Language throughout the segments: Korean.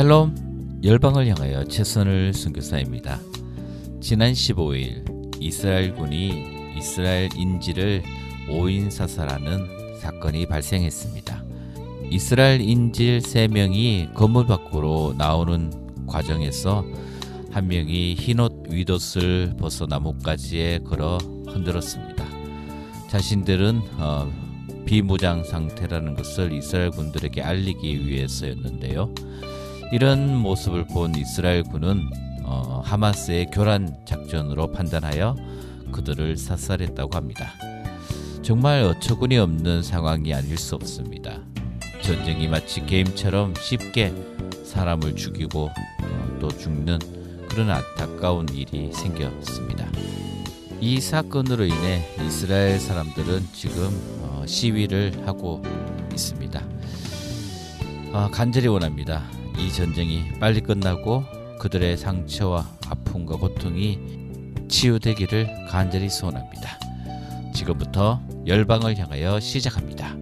샬롬 열방을 향하여 최선을 선교사입니다. 지난 15일 이스라엘군이 이스라엘 인지를 5인 사살하는 사건이 발생했습니다. 이스라엘 인질 3명이 건물 밖으로 나오는 과정에서 한 명이 흰옷 윗옷을 벗어 나뭇가지에 걸어 흔들었습니다. 자신들은 어, 비무장 상태라는 것을 이스라엘 군들에게 알리기 위해서였는데요. 이런 모습을 본 이스라엘 군은 어, 하마스의 교란 작전으로 판단하여 그들을 사살했다고 합니다. 정말 어처구니 없는 상황이 아닐 수 없습니다. 전쟁이 마치 게임처럼 쉽게 사람을 죽이고 어, 또 죽는 그런 안타까운 일이 생겼습니다. 이 사건으로 인해 이스라엘 사람들은 지금 어, 시위를 하고 있습니다. 아, 간절히 원합니다. 이 전쟁이 빨리 끝나고 그들의 상처와 아픔과 고통이 치유되기를 간절히 소원합니다. 지금부터 열방을 향하여 시작합니다.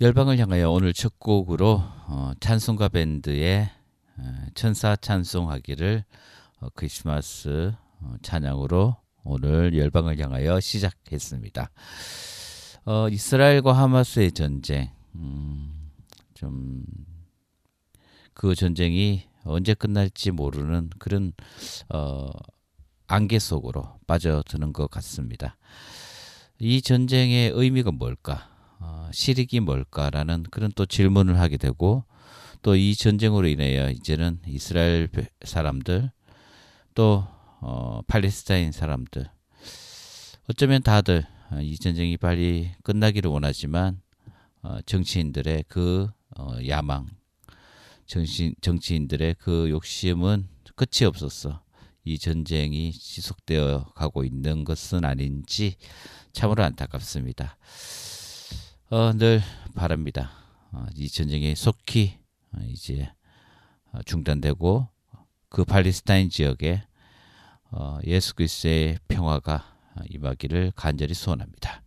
열방을 향하여 오늘 첫 곡으로 어, 찬송가 밴드의 어, 천사 찬송하기를 어, 크리스마스 어, 찬양으로 오늘 열방을 향하여 시작했습니다. 어, 이스라엘과 하마스의 전쟁, 음, 좀 그 전쟁이 언제 끝날지 모르는 그런 어, 안개 속으로 빠져드는 것 같습니다. 이 전쟁의 의미가 뭘까? 어, 실익이 뭘까라는 그런 또 질문을 하게 되고 또 이 전쟁으로 인하여 이제는 이스라엘 사람들 또 어, 팔레스타인 사람들 어쩌면 다들 어, 이 전쟁이 빨리 끝나기를 원하지만 어, 정치인들의 그 어, 야망, 정치, 정치인들의 그 욕심은 끝이 없었어. 이 전쟁이 지속되어 가고 있는 것은 아닌지 참으로 안타깝습니다. 어, 늘 바랍니다. 어, 이 전쟁이 속히 어, 이제 어, 중단되고 그 팔레스타인 지역에 어, 예수 그리스도의 평화가 임하기를 간절히 소원합니다.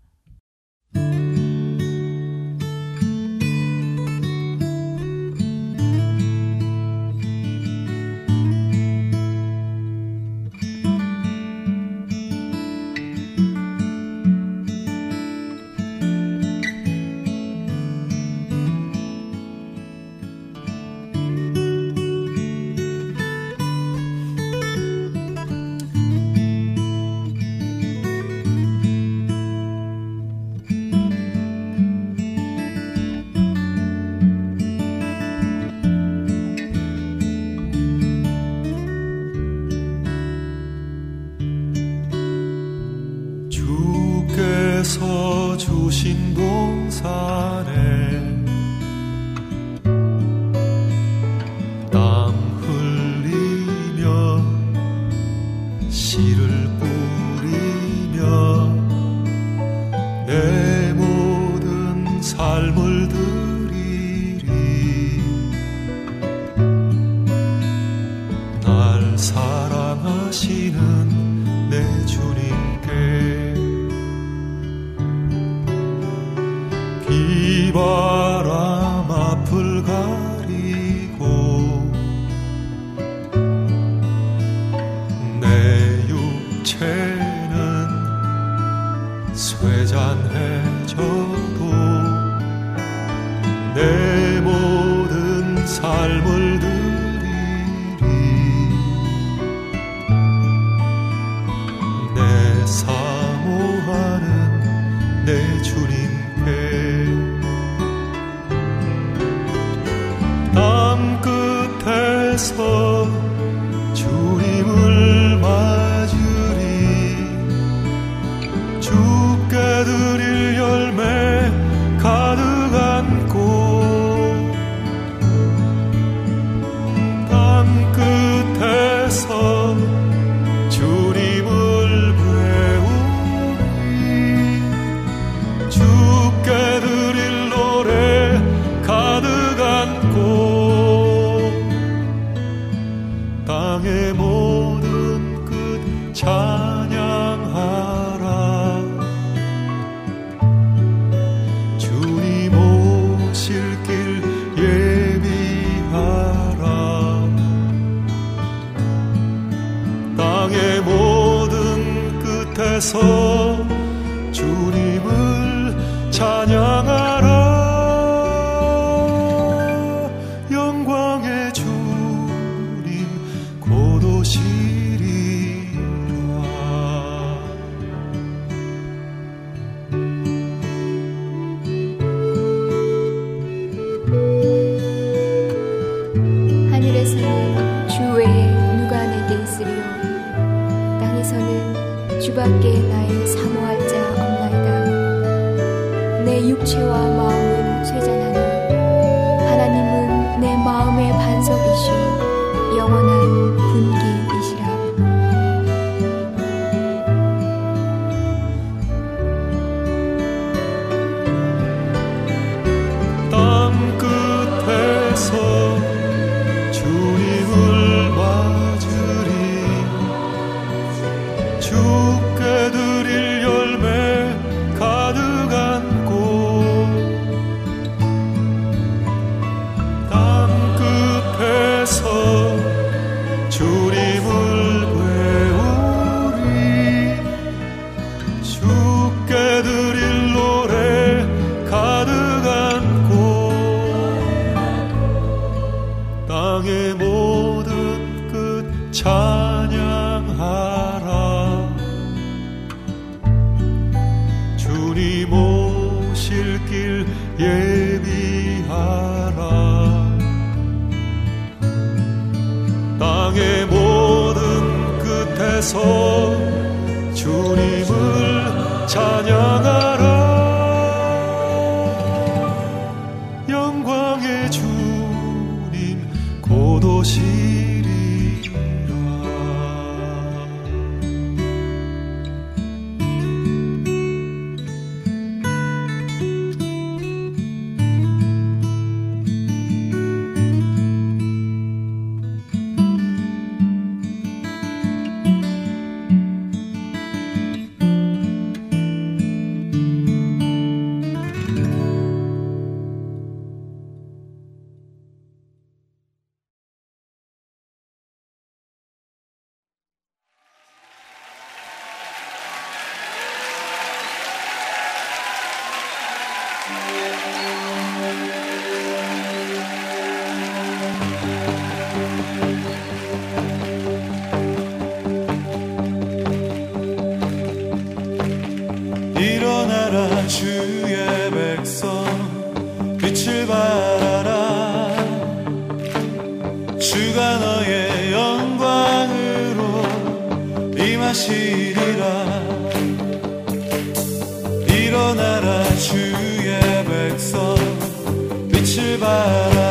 출발하라. 주가 너의 영광으로 임하시리라. 일어나라 주의 백성. 빛을 발하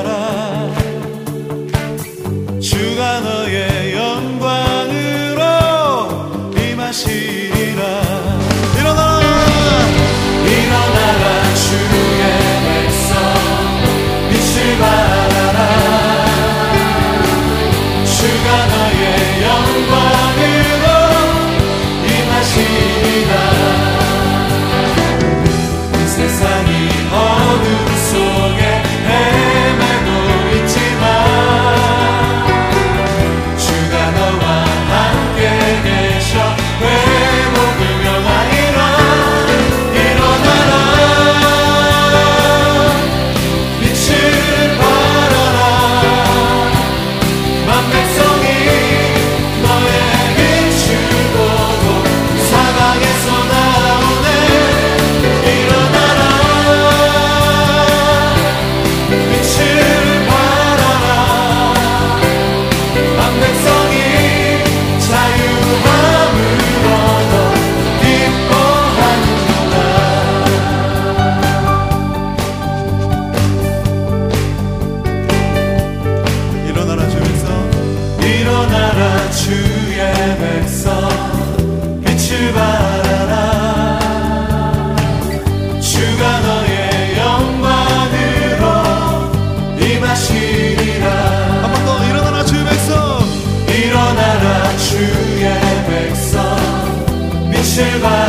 to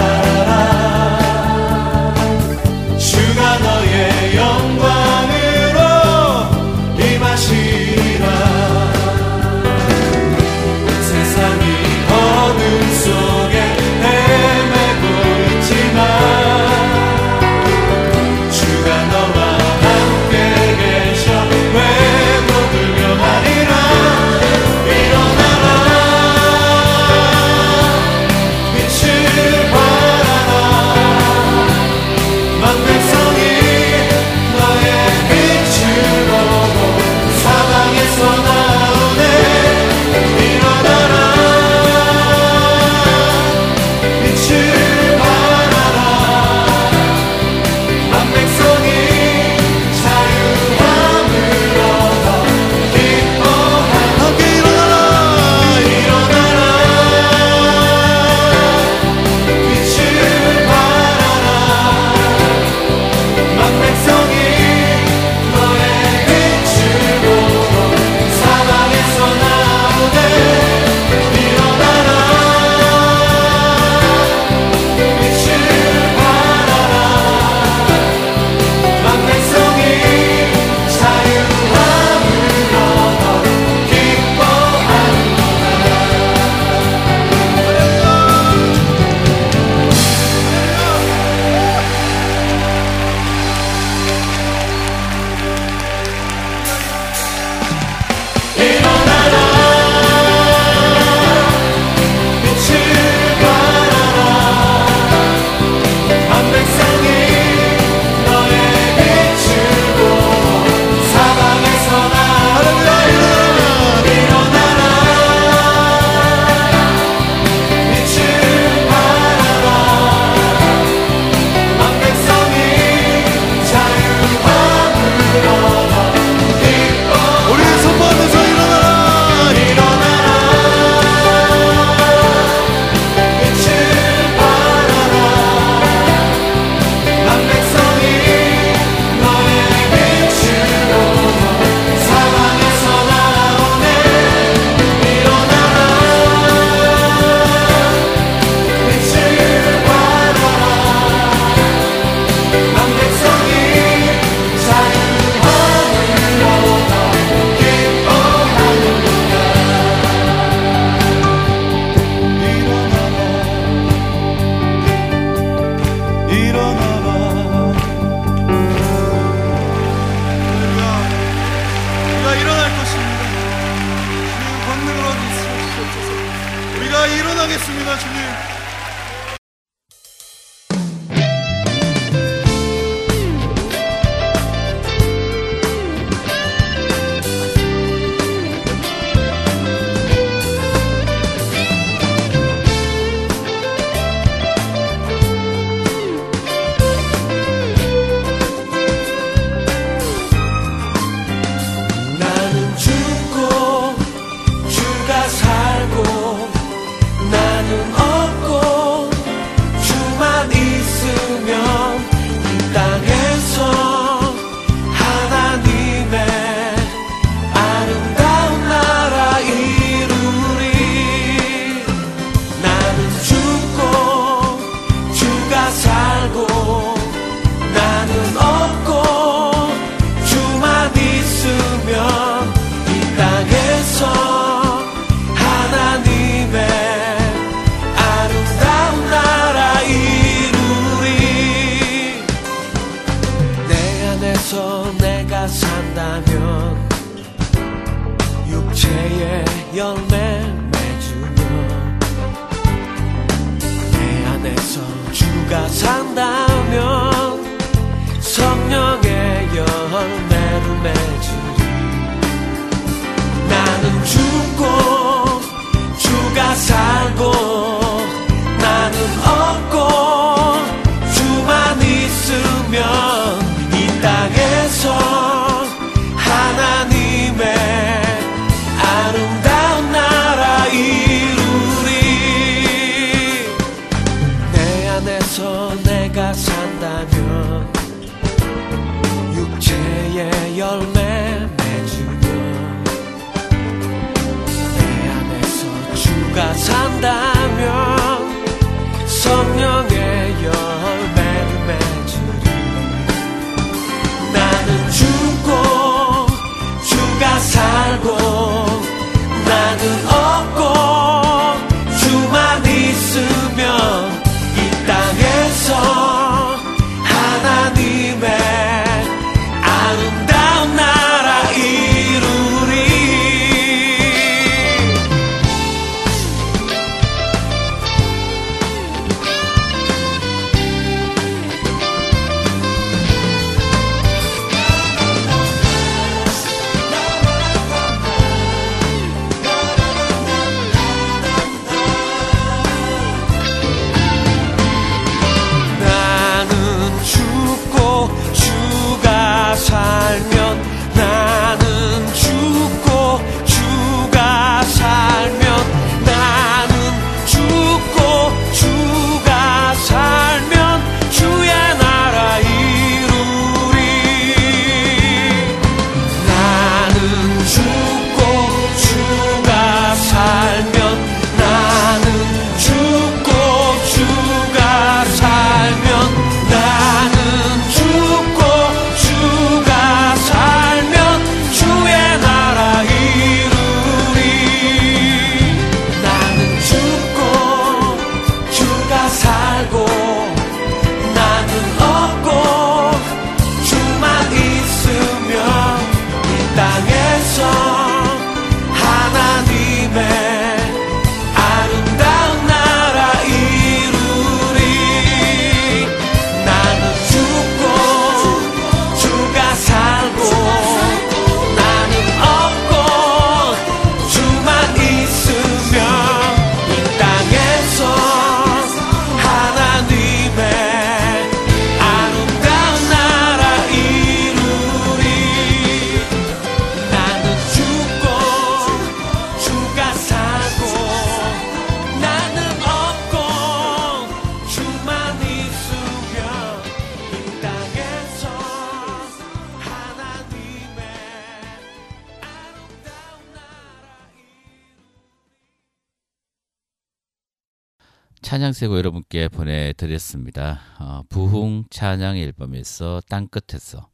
찬양세고 여러분께 보내드렸습니다. 어, 부흥 찬양 앨범에서 땅끝에서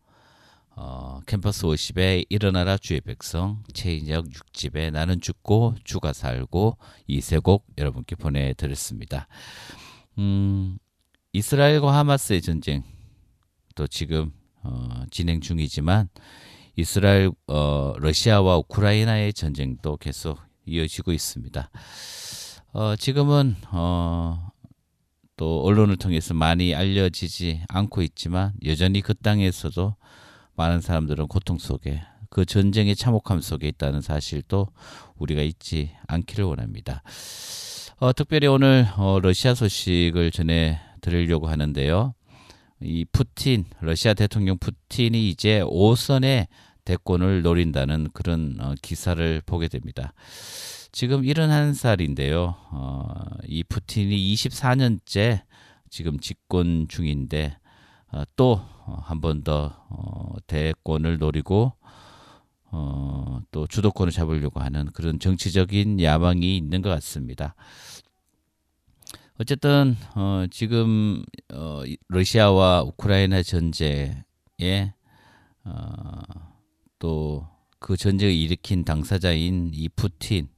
어, 캠퍼스 50의 일어나라 주의 백성 최인혁 6집에 나는 죽고 주가 살고 이 세 곡 여러분께 보내드렸습니다. 음, 이스라엘과 하마스의 전쟁 또 지금 어, 진행 중이지만 이스라엘 어, 러시아와 우크라이나의 전쟁도 계속 이어지고 있습니다. 어, 지금은 어, 또 언론을 통해서 많이 알려지지 않고 있지만 여전히 그 땅에서도 많은 사람들은 고통 속에 그 전쟁의 참혹함 속에 있다는 사실도 우리가 잊지 않기를 원합니다. 어, 특별히 오늘 어, 러시아 소식을 전해 드리려고 하는데요. 이 푸틴 러시아 대통령 푸틴이 이제 5선의 대권을 노린다는 그런 어, 기사를 보게 됩니다. 지금 71살인데요. 어, 이 푸틴이 24년째 지금 집권 중인데 어, 또한 번 더 어, 대권을 노리고 어, 또 주도권을 잡으려고 하는 그런 정치적인 야망이 있는 것 같습니다. 어쨌든 어, 지금 어, 러시아와 우크라이나 전쟁에 어, 또그 전쟁을 일으킨 당사자인 이 푸틴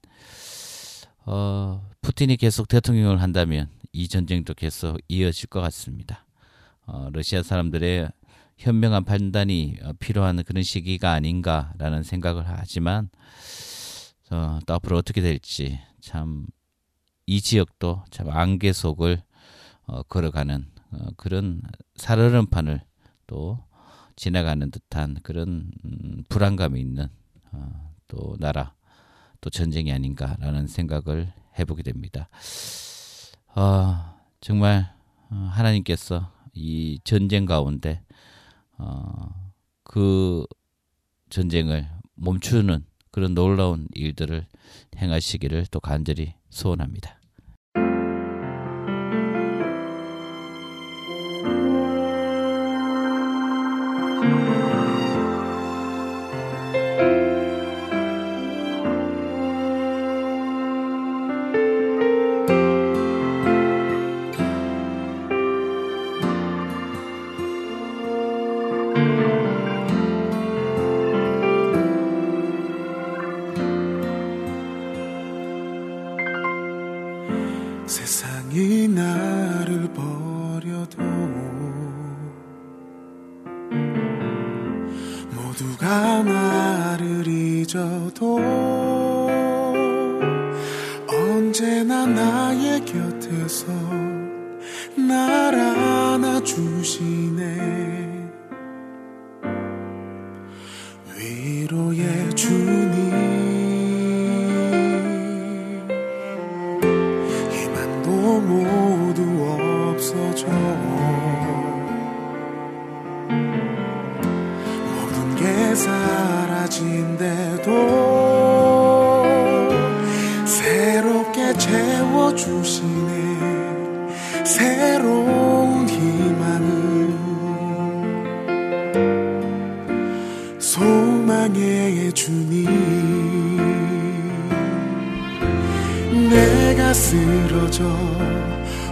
어, 푸틴이 계속 대통령을 한다면 이 전쟁도 계속 이어질 것 같습니다. 어, 러시아 사람들의 현명한 판단이 어, 필요한 그런 시기가 아닌가라는 생각을 하지만 어, 또 앞으로 어떻게 될지 참 이 지역도 참 안개 속을 어, 걸어가는 어, 그런 살얼음판을 또 지나가는 듯한 그런 음, 불안감이 있는 어, 또 나라 또 전쟁이 아닌가라는 생각을 해보게 됩니다. 어, 정말 어, 하나님께서 이 전쟁 가운데 어, 그 전쟁을 멈추는 그런 놀라운 일들을 행하시기를 또 간절히 소원합니다.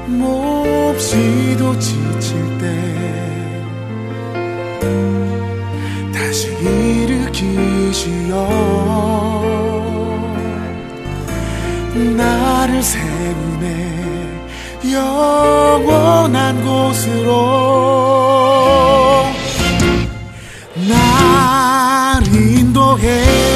몹시도 지칠 때 다시 일으키시어 나를 세우네 영원한 곳으로 날 인도해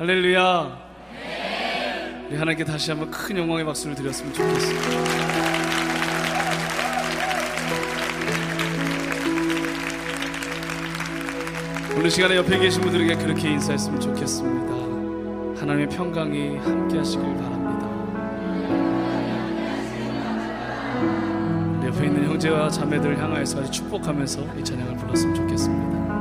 할렐루야. 우리 하나님께 다시 한번 큰 영광의 박수를 드렸으면 좋겠습니다. 오늘 시간에 옆에 계신 분들에게 그렇게 인사했으면 좋겠습니다. 하나님의 평강이 함께 하시길 바랍니다. 옆에 있는 형제와 자매들을 향하여서 축복하면서 이 찬양을 불렀으면 좋겠습니다.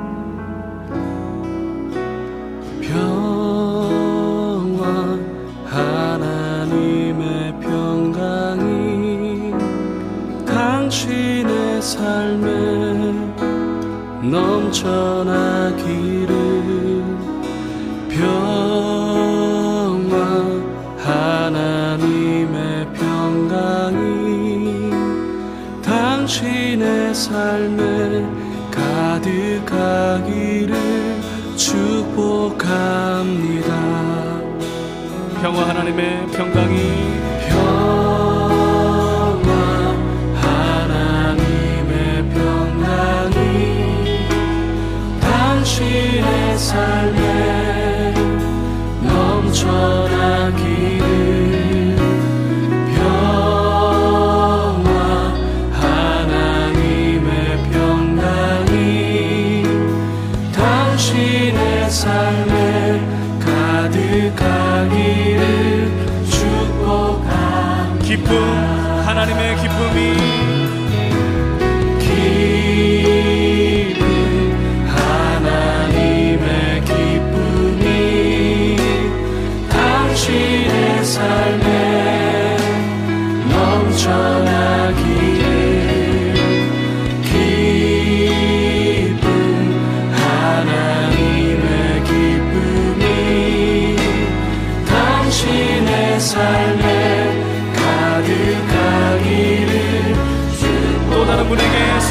넘쳐나기를 평화 하나님의 평강이 당신의 삶에 가득하기를 축복합니다. 평화 하나님의 평강 하나님의 기쁨이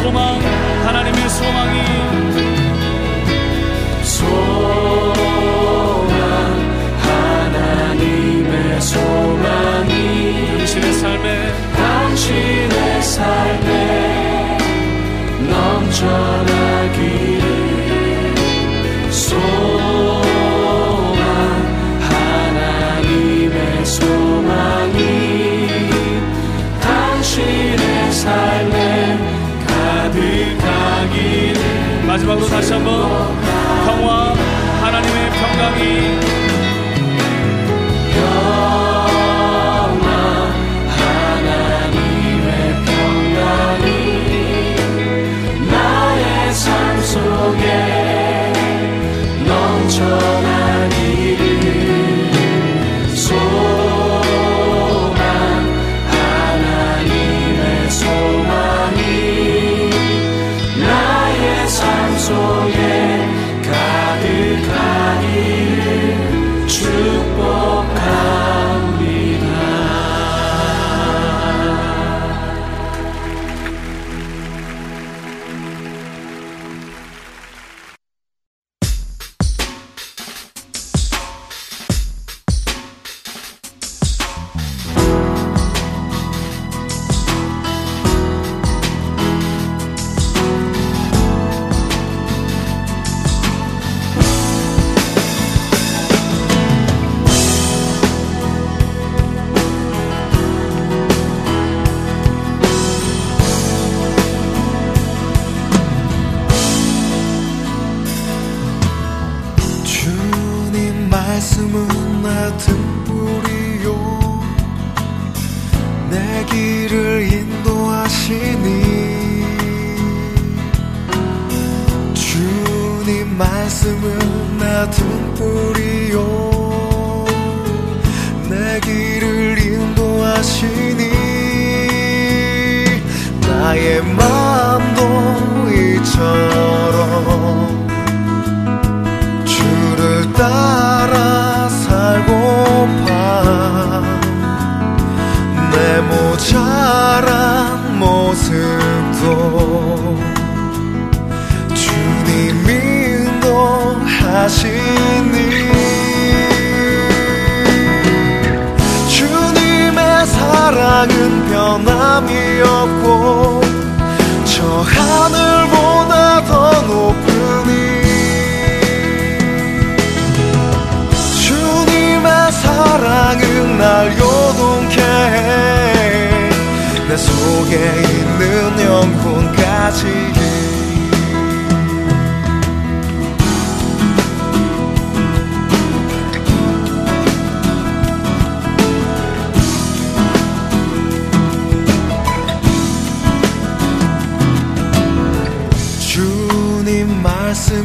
소 마지막으로 다시 한번 평화 하나님의 평강이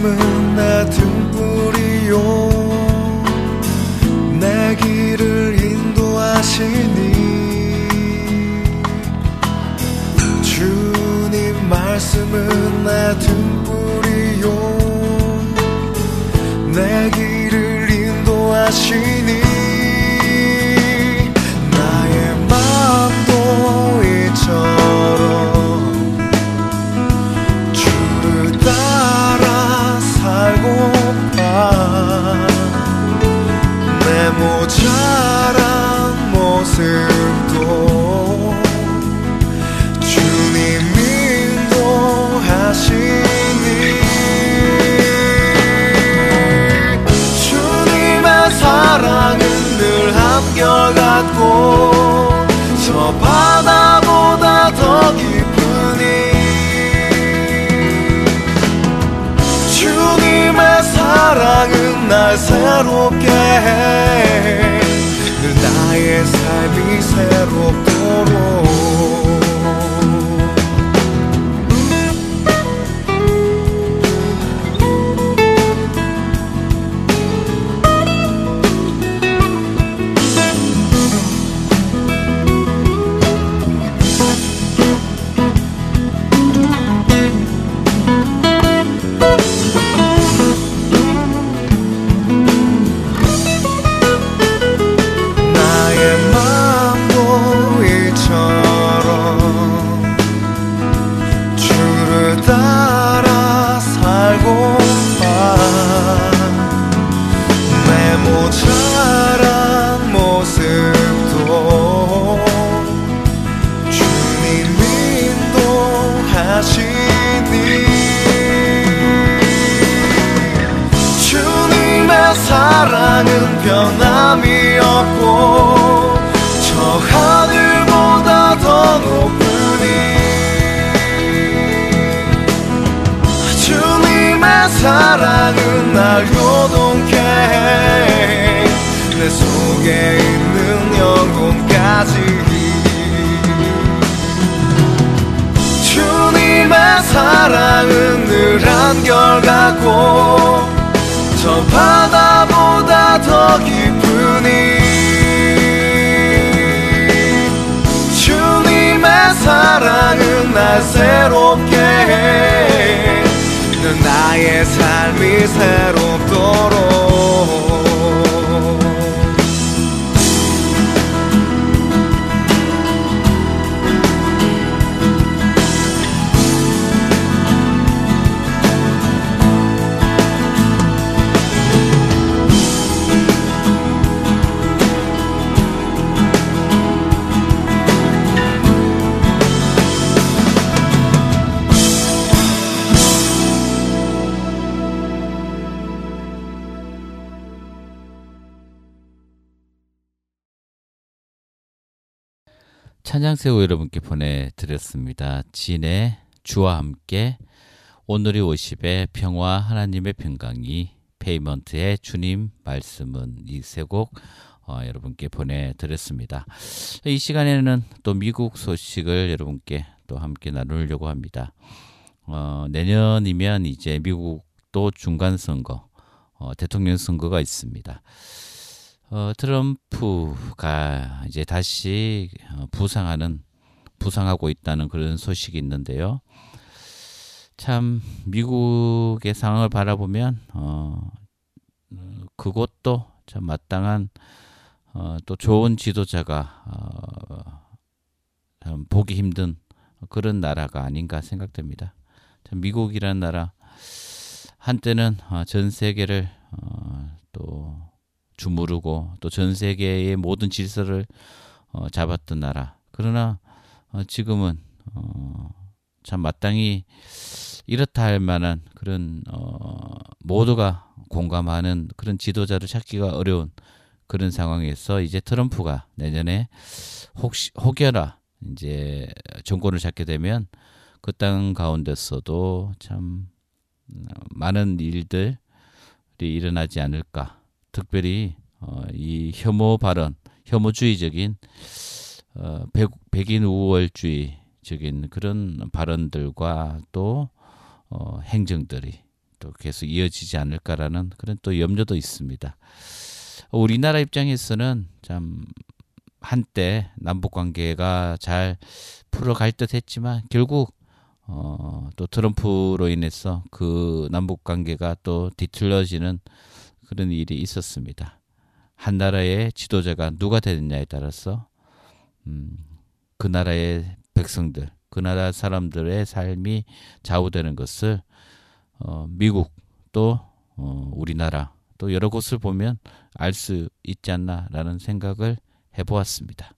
summer 은은한 결과고 저 바다보다 더 깊은 이 주님의 사랑은 날 새롭게 해. 나의 삶이 새롭도록 안녕하세요 여러분께 보내드렸습니다. 진의 주와 함께 오늘이 50의 평화 하나님의 평강이 페이먼트의 주님 말씀은 이 세 곡 어, 여러분께 보내드렸습니다. 이 시간에는 또 미국 소식을 여러분께 또 함께 나누려고 합니다. 어, 내년이면 이제 미국 또 중간 선거, 어, 대통령 선거가 있습니다. 어, 트럼프가 이제 다시 어, 부상하는 부상하고 있다는 그런 소식이 있는데요. 참 미국의 상황을 바라보면 어, 그것도 참 마땅한 어, 또 좋은 지도자가 어, 참 보기 힘든 그런 나라가 아닌가 생각됩니다. 참 미국이라는 나라 한때는 어, 전 세계를 어, 또 주무르고 또 전 세계의 모든 질서를 어, 잡았던 나라. 그러나 어, 지금은 어, 참 마땅히 이렇다 할 만한 그런 어, 모두가 공감하는 그런 지도자를 찾기가 어려운 그런 상황에서 이제 트럼프가 내년에 혹시 혹여나 이제 정권을 잡게 되면 그 땅 가운데서도 참 많은 일들이 일어나지 않을까. 특별히 어, 이 혐오 발언, 혐오주의적인 어, 백, 백인 우월주의적인 그런 발언들과 또 어, 행정들이 또 계속 이어지지 않을까라는 그런 또 염려도 있습니다. 우리나라 입장에서는 참 한때 남북 관계가 잘 풀어갈 듯 했지만 결국 어, 또 트럼프로 인해서 그 남북 관계가 또 뒤틀려지는 그런 일이 있었습니다. 한 나라의 지도자가 누가 되느냐에 따라서 음, 그 나라의 백성들, 그 나라 사람들의 삶이 좌우되는 것을 어, 미국 또 어, 우리나라 또 여러 곳을 보면 알 수 있지 않나라는 생각을 해보았습니다.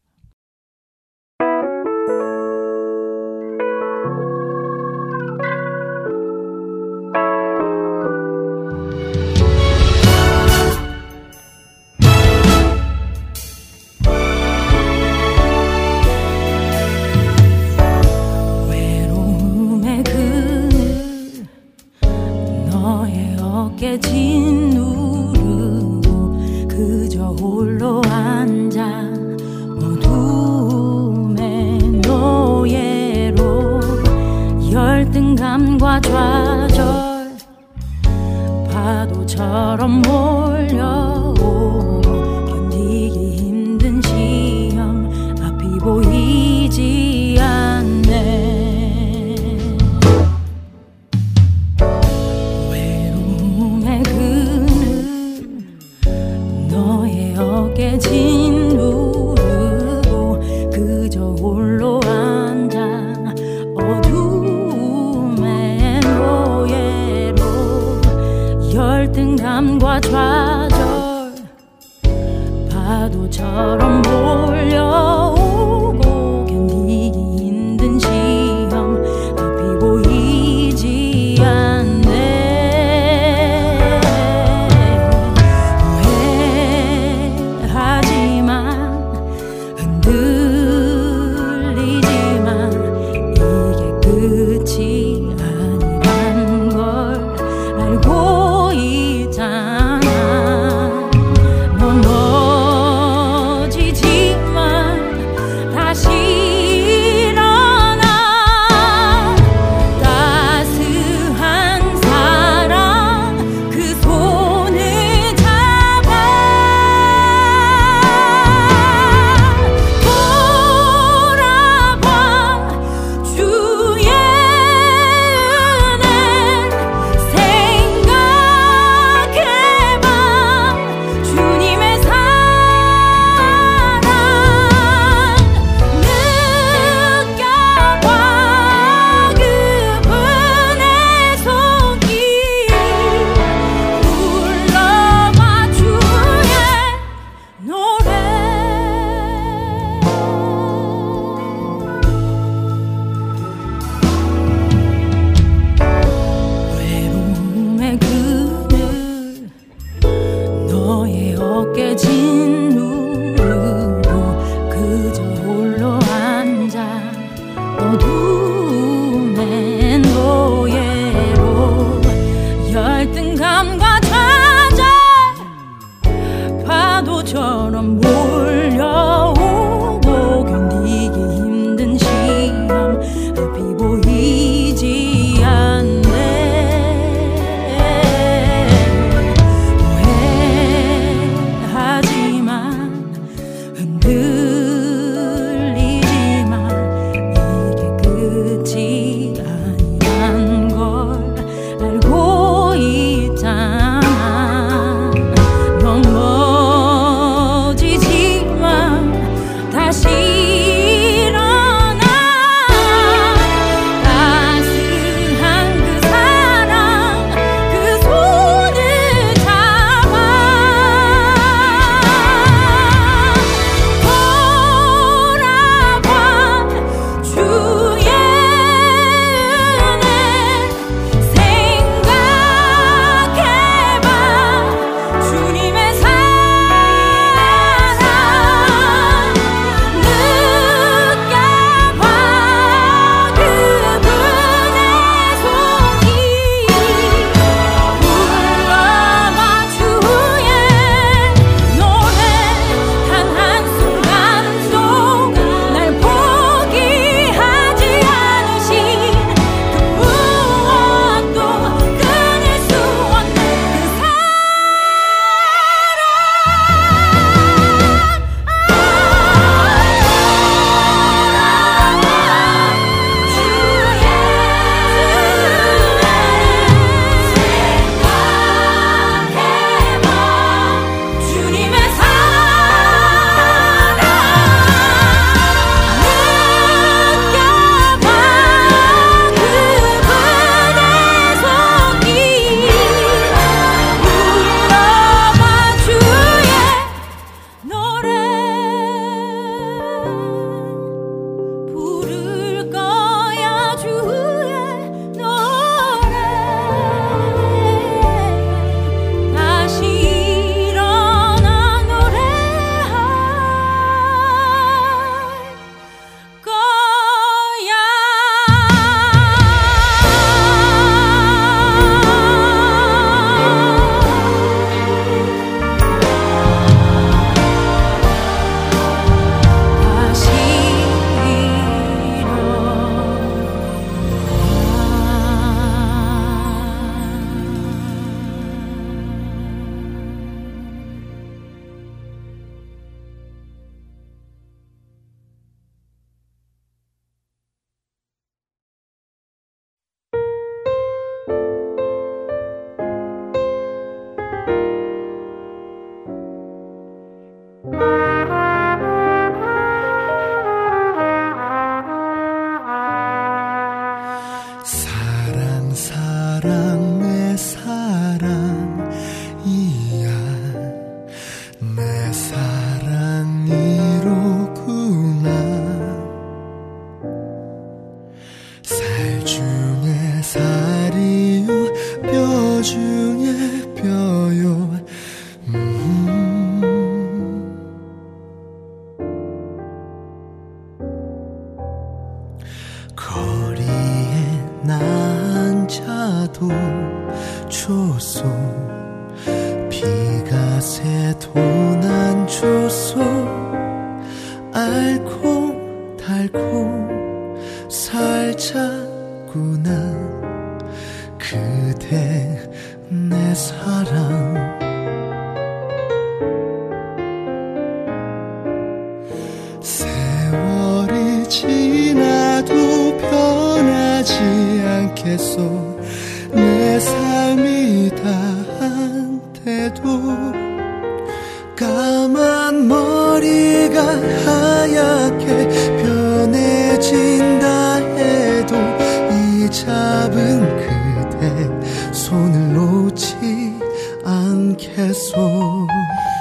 做。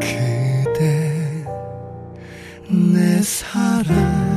그대 내 사랑.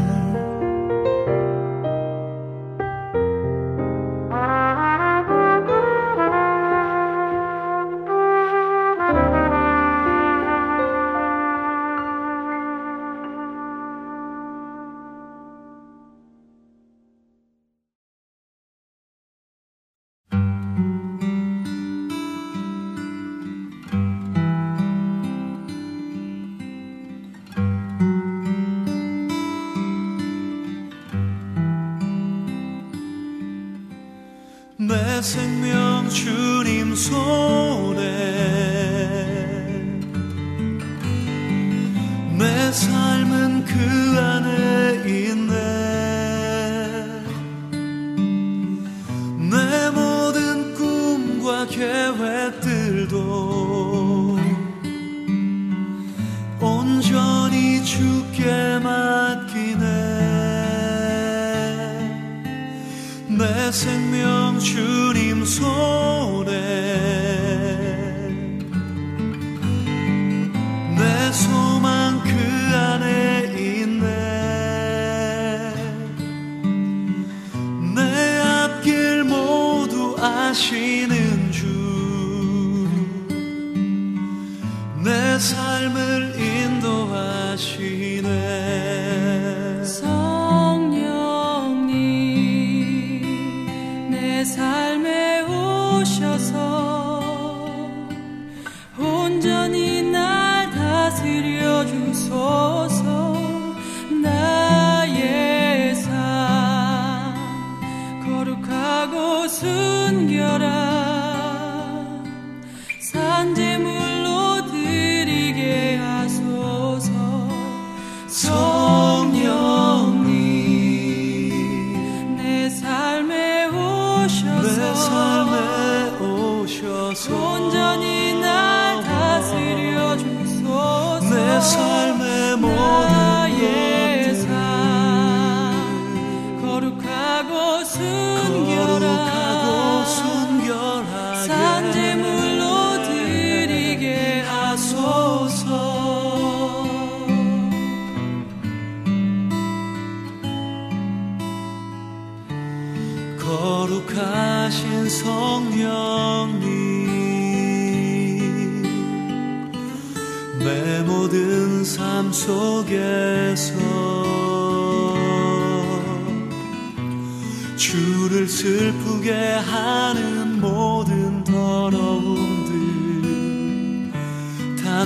하고 순결한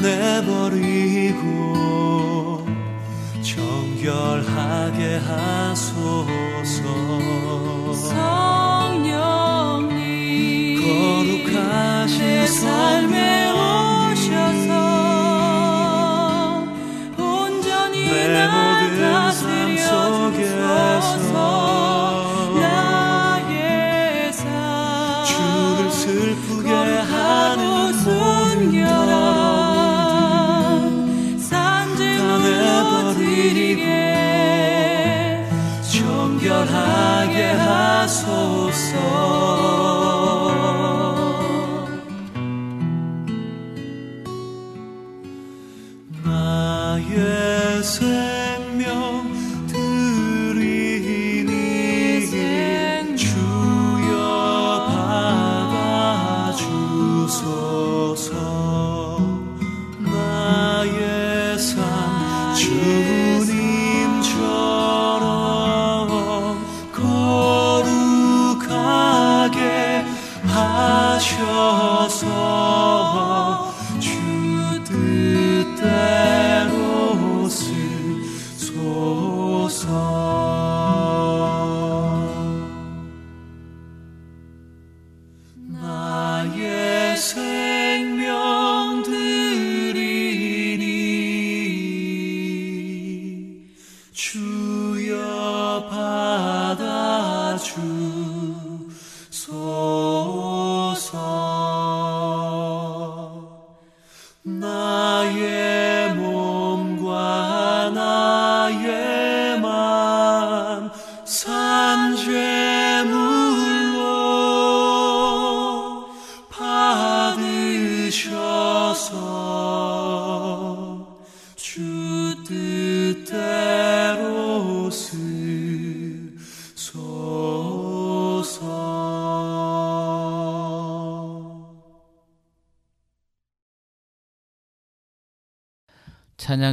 다 내버리고 정결하게 하 나의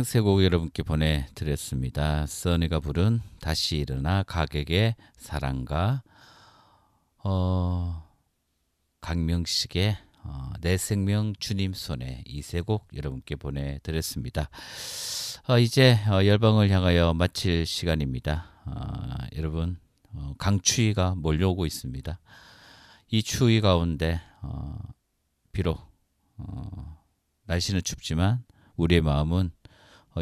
세 곡 여러분께 보내드렸습니다. 써니가 부른 다시 일어나 가객의 사랑과 어, 강명식의 어, 내 생명 주님 손에 이 세 곡 여러분께 보내드렸습니다. 어, 이제 어, 열방을 향하여 마칠 시간입니다. 어, 여러분 어, 강추위가 몰려오고 있습니다. 이 추위 가운데 어, 비록 어, 날씨는 춥지만 우리의 마음은 어,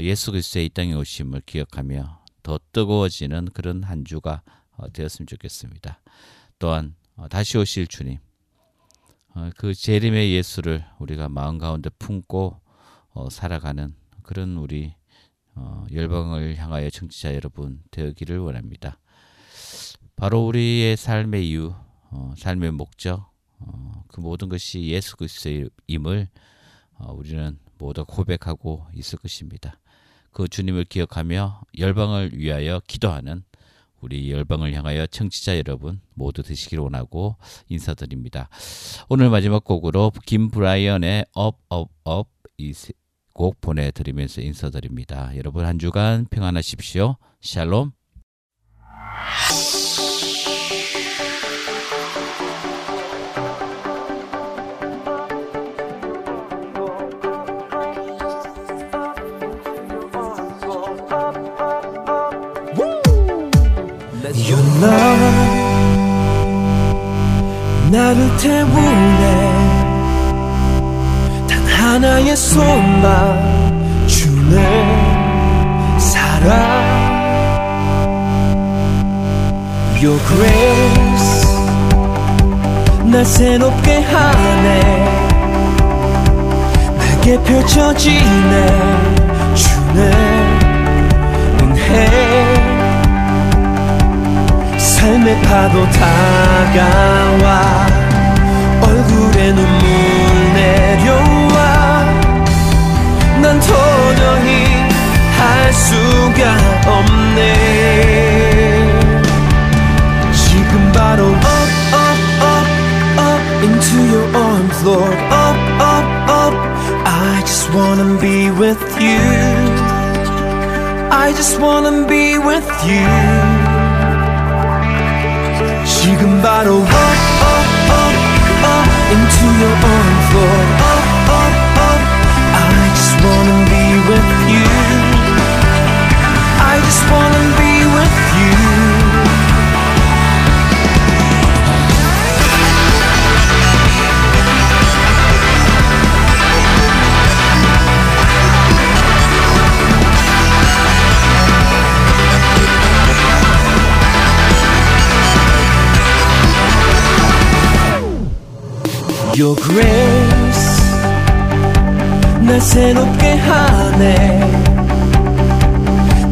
예수 그리스도의 이 땅에 오심을 기억하며 더 뜨거워지는 그런 한 주가 어, 되었으면 좋겠습니다. 또한 어, 다시 오실 주님, 어, 그 재림의 예수를 우리가 마음 가운데 품고 어, 살아가는 그런 우리 어, 열방을 향하여 청취자 여러분 되기를 원합니다. 바로 우리의 삶의 이유, 어, 삶의 목적, 어, 그 모든 것이 예수 그리스도임을 어, 우리는 모두 고백하고 있을 것입니다. 그 주님을 기억하며 열방을 위하여 기도하는 우리 열방을 향하여 청취자 여러분 모두 되시길 원하고 인사드립니다. 오늘 마지막 곡으로 김 브라이언의 Up Up Up 이곡 보내드리면서 인사드립니다. 여러분 한 주간 평안하십시오. 샬롬. 나를 태우네 단 하나의 소망 주는 사랑. Your grace. 날 새롭게 하네. 내게 펼쳐지네. 주는 은혜 삶의 파도 다가와 얼굴에 눈물 내려와 난 도저히 할 수가 없네 지금 바로 up up up up into your arms Lord up up up I just wanna be with you I just wanna be with you 지금 바로 up up up up into your arms Lord Your grace 날 새롭게 하네.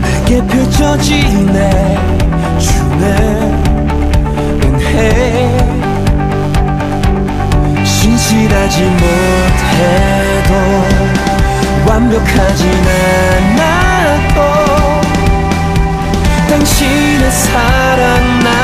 내게 펼쳐지네. 주의 은혜. 신실하지 못해도 완벽하진 않아도 당신의 사랑 나